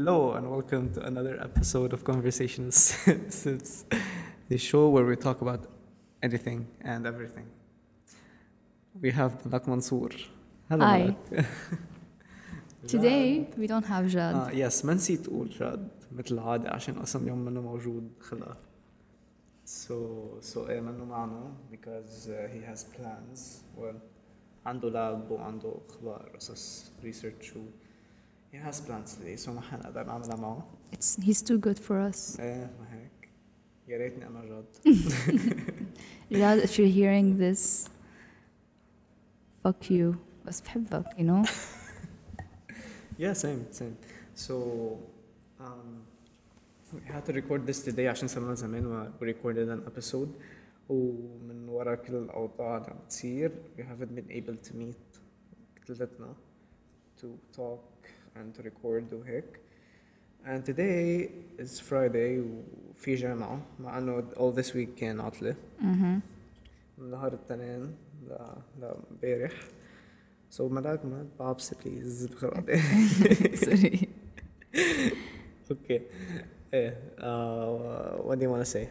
Hello, and welcome to another episode of Conversations Sips, the show where we talk about anything and everything. We have Malak Mansour. Hello, Hi. Today we don't have Jad. Ah, yes, Mansi نسيت Jad. مثل عشان أصلا اليوم منه موجود So so إيه منه معنا because uh, he has plans well عنده لاب وعنده أخبار قصص research و he has plans today so ما حنقدر نعملها معه. It's he's too good for us. ايه ما هيك يا ريتني انا جاد Jad, if you're hearing this, fuck you. بس بحبك, you know? yeah same same so um, we had to record this today عشان صار لنا زمان و we recorded an episode ومن ورا كل الأوضاع اللي عم بتصير we haven't been able to meet كلتنا to talk and to record وهيك and today is Friday وفي جامعة مع إنه all this week كان عطلة Mm-hmm. من نهار التنين ل لامبارح so ملاك ما بابس بليز بخرادة Sorry. okay ايه uh, what do you want to say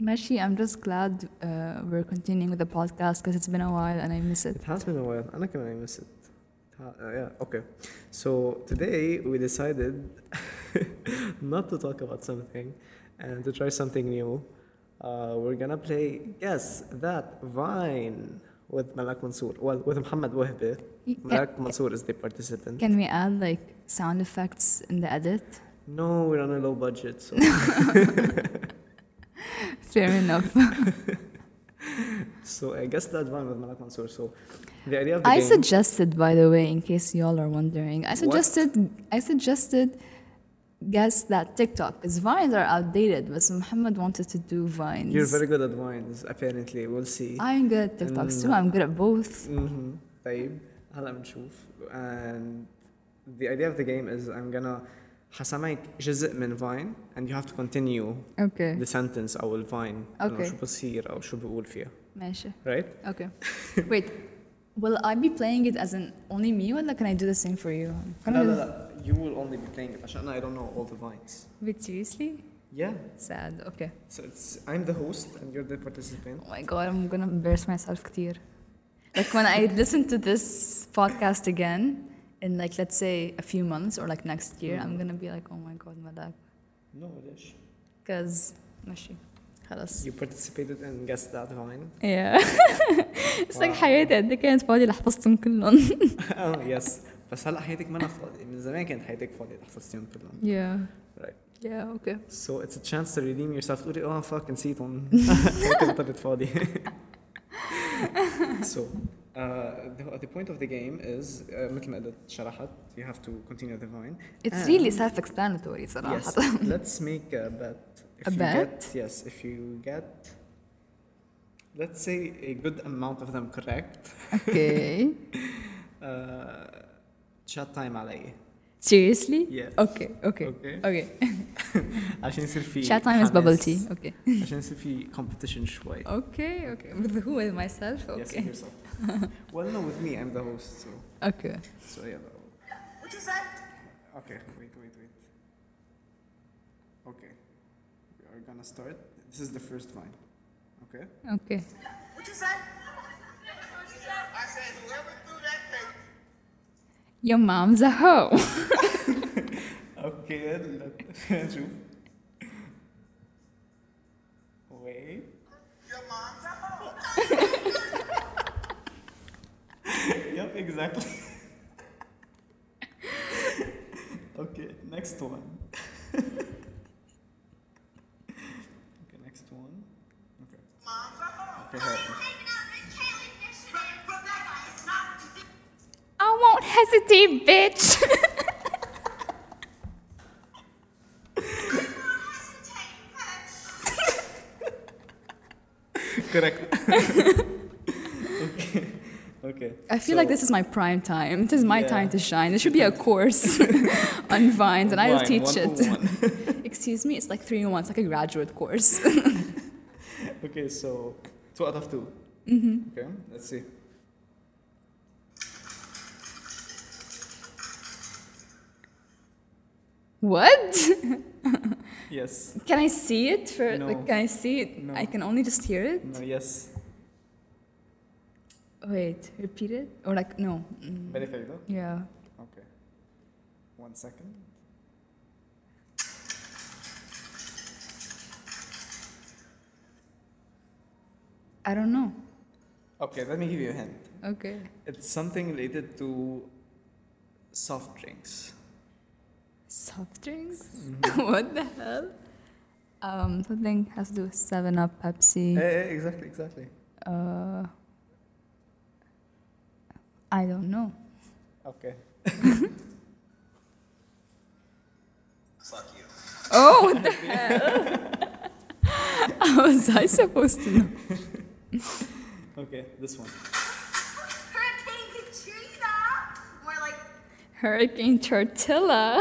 Mashi, I'm just glad uh, we're continuing with the podcast because it's been a while and I miss it. it has been a while أنا كمان I miss it Uh, yeah okay. So today we decided not to talk about something and to try something new. Uh, we're gonna play guess that Vine with Malak Mansour well with Muhammad Wahbe Malak Mansour is the participant. Can we add like sound effects in the edit? No, we're on a low budget, so. Fair enough. so I guess that one with Malak Mansour. So the idea of the I game. suggested, by the way, in case y'all are wondering, I suggested, I suggested, guess that TikTok, because Vines are outdated, but Muhammad wanted to do Vines. You're very good at vines, apparently. We'll see. I'm good at TikToks too. I'm good at both. Mm-hmm. طيب هلا بنشوف. And the idea of the game is I'm gonna حسمعك جزء من Vine and you have to continue Okay. the sentence أو الفاين إنه Okay. شو بصير أو شو بقول فيها. ماشي. Right? Okay. Wait. Will I be playing it as in only me, or can I do the same for you? I'm لا gonna لا do- لا. You will only be playing it عشان I don't know all the vines. Wait, seriously? Yeah. Sad. Okay. So it's I'm the host and you're the participant. Oh my god, I'm gonna embarrass myself كتير. Like when I listen to this podcast again in like let's say a few months or like next year, I'm gonna be like, oh my god, Malak. No, ليش؟ Cause ماشي خلاص. You participated in Guess That Vine. Yeah. It's like حياتي قد إيه كانت فاضية لحفظتهم كلهم. اه يس بس هلا حياتك ما فاضية من زمان كانت حياتك فاضية تحفظتيهم كلهم. Yeah. Right. Yeah, okay. So it's a chance to redeem yourself تقولي اه فاك نسيتهم. حياتي بطلت فاضية. so uh, the, the point of the game is uh, مثل ما قلت شرحت you have to continue the vine. It's And- really self-explanatory صراحة. Yes. Let's make a bet. If A you bet? Get, yes. If you get, let's say a good amount of them correct. Okay. uh, chat time علي. Seriously? Yeah. Okay, okay. Okay. Okay. عشان يصير في Chat time is حماس. bubble tea. Okay. عشان يصير في competition شوي. Okay, okay. With who? With myself? Yes, Okay. yourself. well, no, with me, I'm the host, so Okay. so yeah. What you say? Okay, wait, wait, wait. Okay, we are gonna start. This is the first line. Okay. Okay. What you say? I said whoever threw that paper. your mom's a hoe. okay, that's true. Wait. Your mom's a hoe. yep, exactly. okay, next one. Won't bitch. Correct. okay. Okay. I feel like this is my prime time. This is my Yeah. time to shine. There should be a course on Vines, and I'll teach it. Excuse me, it's like three in one. It's like a graduate course. okay, so two out of 2 Mm-hmm. Okay, let's see. What? Yes. can I see it? For No. like, can I see it? No. I can only just hear it. No, yes. Wait, repeat it or like no. Mm, though. yeah. Okay. One second. I don't know. Okay, let me give you a hint. Okay. It's something related to soft drinks. Soft drinks? Mm-hmm. what the hell? Um, something has to do with Seven Up, Pepsi. Eh, eh, exactly, exactly. Uh, I don't know. Okay. Fuck you. Oh, what the hell? How was I supposed to know? Okay, this one. Hurricane Tortilla.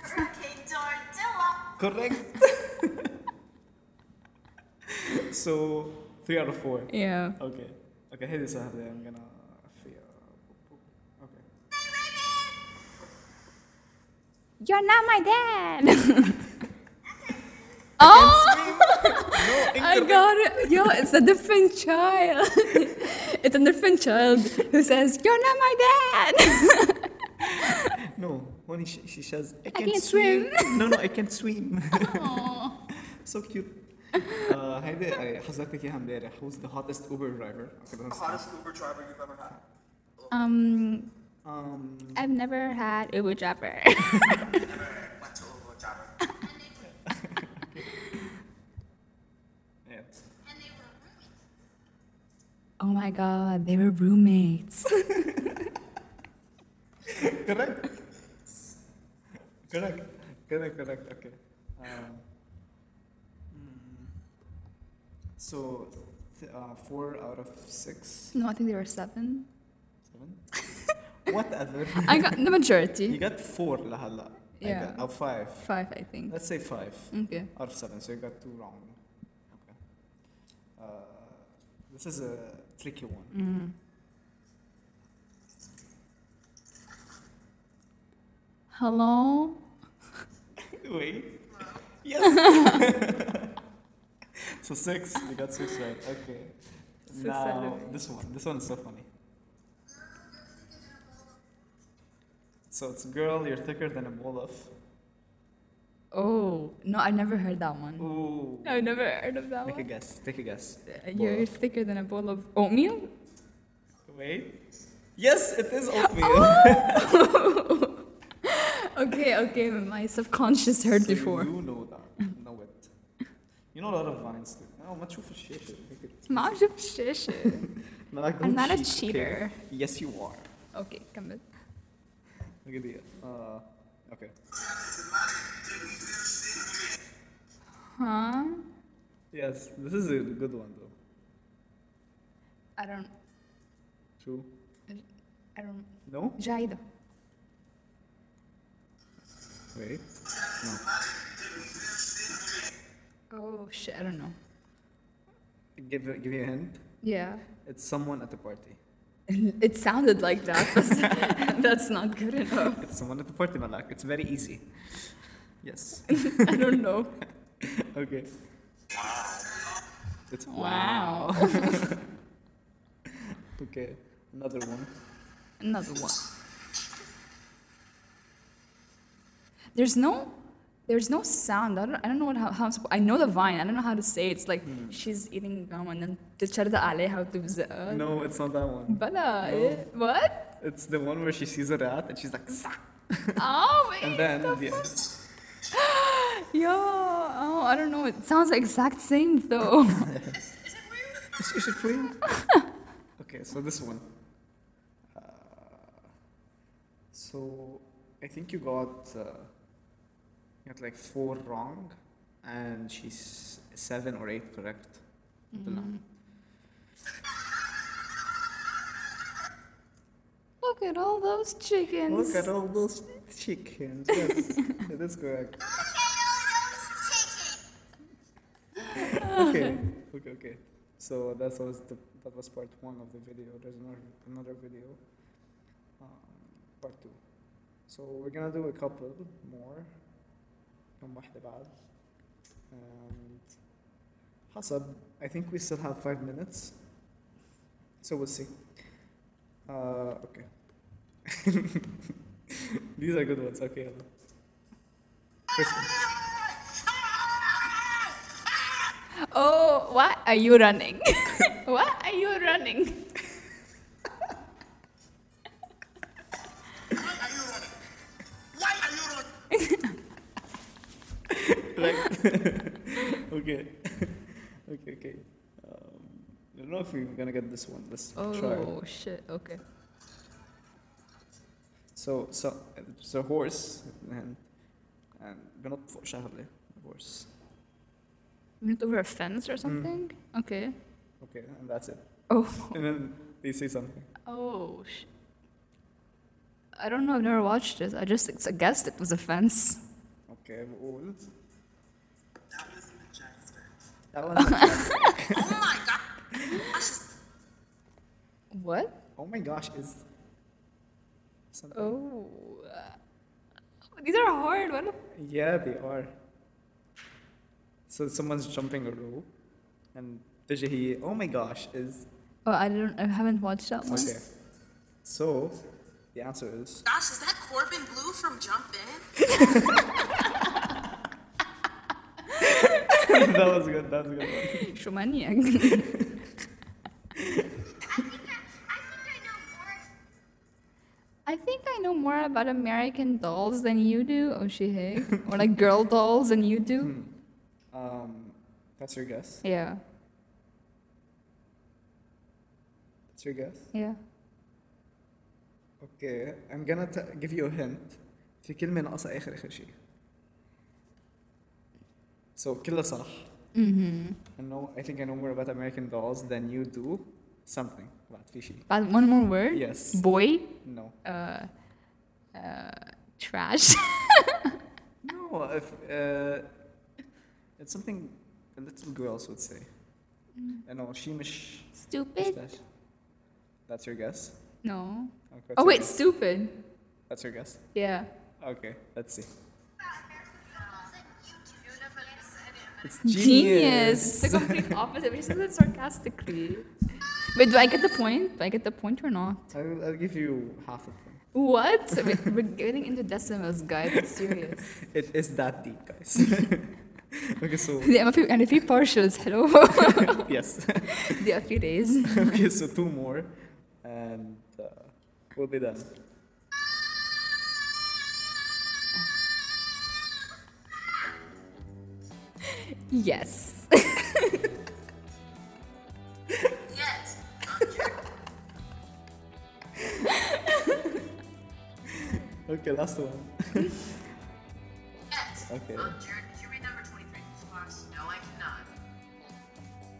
Hurricane Tortilla. Correct. so three out of four. Yeah. Okay. Okay. Here this I'm gonna. Okay. You're not my dad. oh No, I got it. Yo, it's a different child. it's a different child who says, You're not my dad. No, when she, she says, I can't can't, swim. no, no, I can't swim. so cute. Uh, هيدي I حذرتك اياها امبارح. Who's the hottest Uber driver? Okay, let's start. Hottest Uber driver you've ever had. um, Um, I've never had Uber driver. my god, they were roommates. Correct. correct. Correct, correct. Okay. Um, mm, so, th- uh, four out of six, no, I think there were seven. seven. Whatever. I got the You majority. got four لهلا. I Yeah. got- Or five. Five, I think. Let's say five Okay. out of seven. So you got two wrong. Okay. Uh, this is a tricky one. Mm. Hello? Wait. Yes. so six. You got six right. Okay. Six now this one. This one is so funny. So it's girl. You're thicker than a bowl of. Oh, no, I never heard that one. Ooh. I've never heard of that Make a one. guess. Take a guess. Uh, You're thicker than a bowl of oatmeal? Wait. Yes, it is oatmeal. Oh! Okay, okay, my subconscious heard So before. You know that. Know it. You know a lot of vines too. No, ما تشوف الشاشة. Make it- ما أشوف الشاشة. No, like, I'm don't not a cheat, okay? cheater. Yes, you are. Okay, كمل. Look at the. Uh, okay. Huh? Yes, this is a good one though. I don't. True. I don't. No? Jaida. Wait. No. Oh shit! I don't know. Give give you a hint. Yeah. It's someone at the party. It sounded like that. that's not good enough. It's someone at the party, Malak. It's very easy. Yes. I don't know. okay. It's wow. okay, another one. Another one. There's no there's no sound. I don't, I don't know what how, how I'm supposed. I know the vine. I don't know how to say it. It's like mm. she's eating gum and then تشرد عليها وتبزقها. No, it's not that one. Bella, uh, no. it, what? It's the one where she sees a rat and she's like. oh, wait, and then the, the fuck? Yo, oh I don't know. It sounds exact same though. Is it real? Is it queen? Okay, so this one. Uh, so I think you got uh, you got like four wrong, and she's seven or eight correct. Until now. Look at all those chickens. Look at all those chickens. Yes, it is correct. okay, okay, okay. So that was the that was part one of the video. There's another another video. um, part two. So we're gonna do a couple more. كم واحدة بعد. And حسب I think we still have five minutes. So we'll see. Uh, okay. These are good ones. Okay. يلا. First one. Oh, why are you running? why are you running? Why are you running? Why are you running? Right. okay. okay, okay. Um, I don't know if we're gonna get this one. Let's try. Oh shit. Okay. So, so it's a horse and and بنط فوق شغلة horse. went over a fence or something? Mm. Okay. Okay, and that's it. Oh. And then they say something. Oh. Sh- I don't know. I've never watched it. I just I guessed it was a fence. Okay, what was it? That was oh my god! Just What? Oh my gosh, is something. Oh. These are hard. What? Yeah, they are. So someone's jumping a rope, and Vijahi, oh my gosh, is. Oh, I don't. I haven't watched that one. Okay. So the answer is. Gosh, is that Corbin Bleu from Jump In? that was good. That was good. One. Shomaniac. I think I know more about American dolls than you do, Oshihei. or like girl dolls than you do. Hmm. Um, that's your guess. Yeah. That's your guess. Yeah. Okay, I'm gonna t- give you a hint. في كلمة ناقصة آخر آخر شيء. So كلها صح. Mm-hmm. I know. I think I know more about American dolls than you do. Something بعد في شيء. But one more word. Yes. Boy. No. Uh, uh, trash. No. If, uh, it's something little girls would say. Mm. And all shimish. Stupid. That's your guess. No. Okay, oh wait, guess. stupid. That's your guess. Yeah. Okay, let's see. It's genius. genius. It's the complete opposite. We said it sarcastically. Wait, do I get the point? Do I get the point or not? I'll, I'll give you half a point. What? We're getting into decimals, guys. It's serious. it is that deep, guys. okay, so Yeah, if you- and if you partials, hello. yes. the a few days. okay, so two more, and uh, we'll be done. Yes. Yes. Okay, last one. Yes. Okay.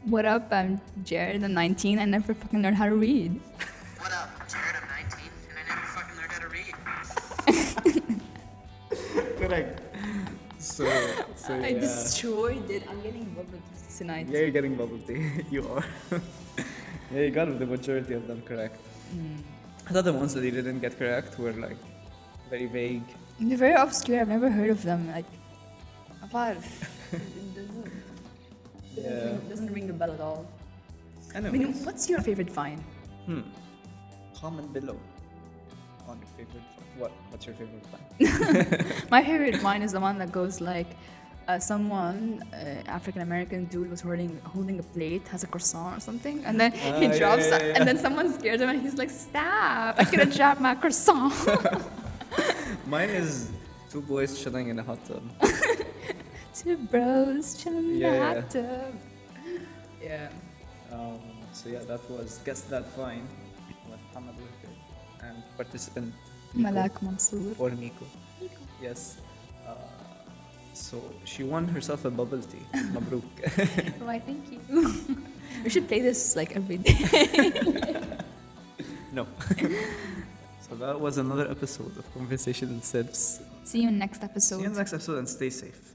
What up? I'm Jared. I'm 19. I never fucking learned how to read. What up? Jared, I'm 19, and I never fucking learned how to read. Correct. So, so I yeah. destroyed it. I'm getting bubble tea tonight. Yeah, you're getting bubble tea. you are. yeah, you got the majority of them correct. Mm. I thought the ones that you didn't get correct were like very vague. They're very obscure. I've never heard of them. Like, apart. It doesn't, Yeah. it doesn't ring the bell at all. I Anyways, mean, what's your favorite vine? hmm. Comment below on your favorite. What? What's your favorite plan? My favorite vine is the one that goes like, uh, someone, uh, African American dude, was holding holding a plate, has a croissant or something, and then Ah, he yeah, drops, yeah, it, yeah. and then someone scares him, and he's like, "Stop! I could have dropped my croissant." Mine is two boys chilling in a hot tub. Bros Yeah, yeah. Yeah. Um, so yeah, that was Guess That Vine with Hamad and participant Nico, Malak Mansour. or Nico. Yes. Uh, so she won herself a bubble tea. Mabruk. Why, thank you. we should play this like every day. no. so that was another episode of Conversation and Sips. See you in next See episode. you in the next episode and stay safe.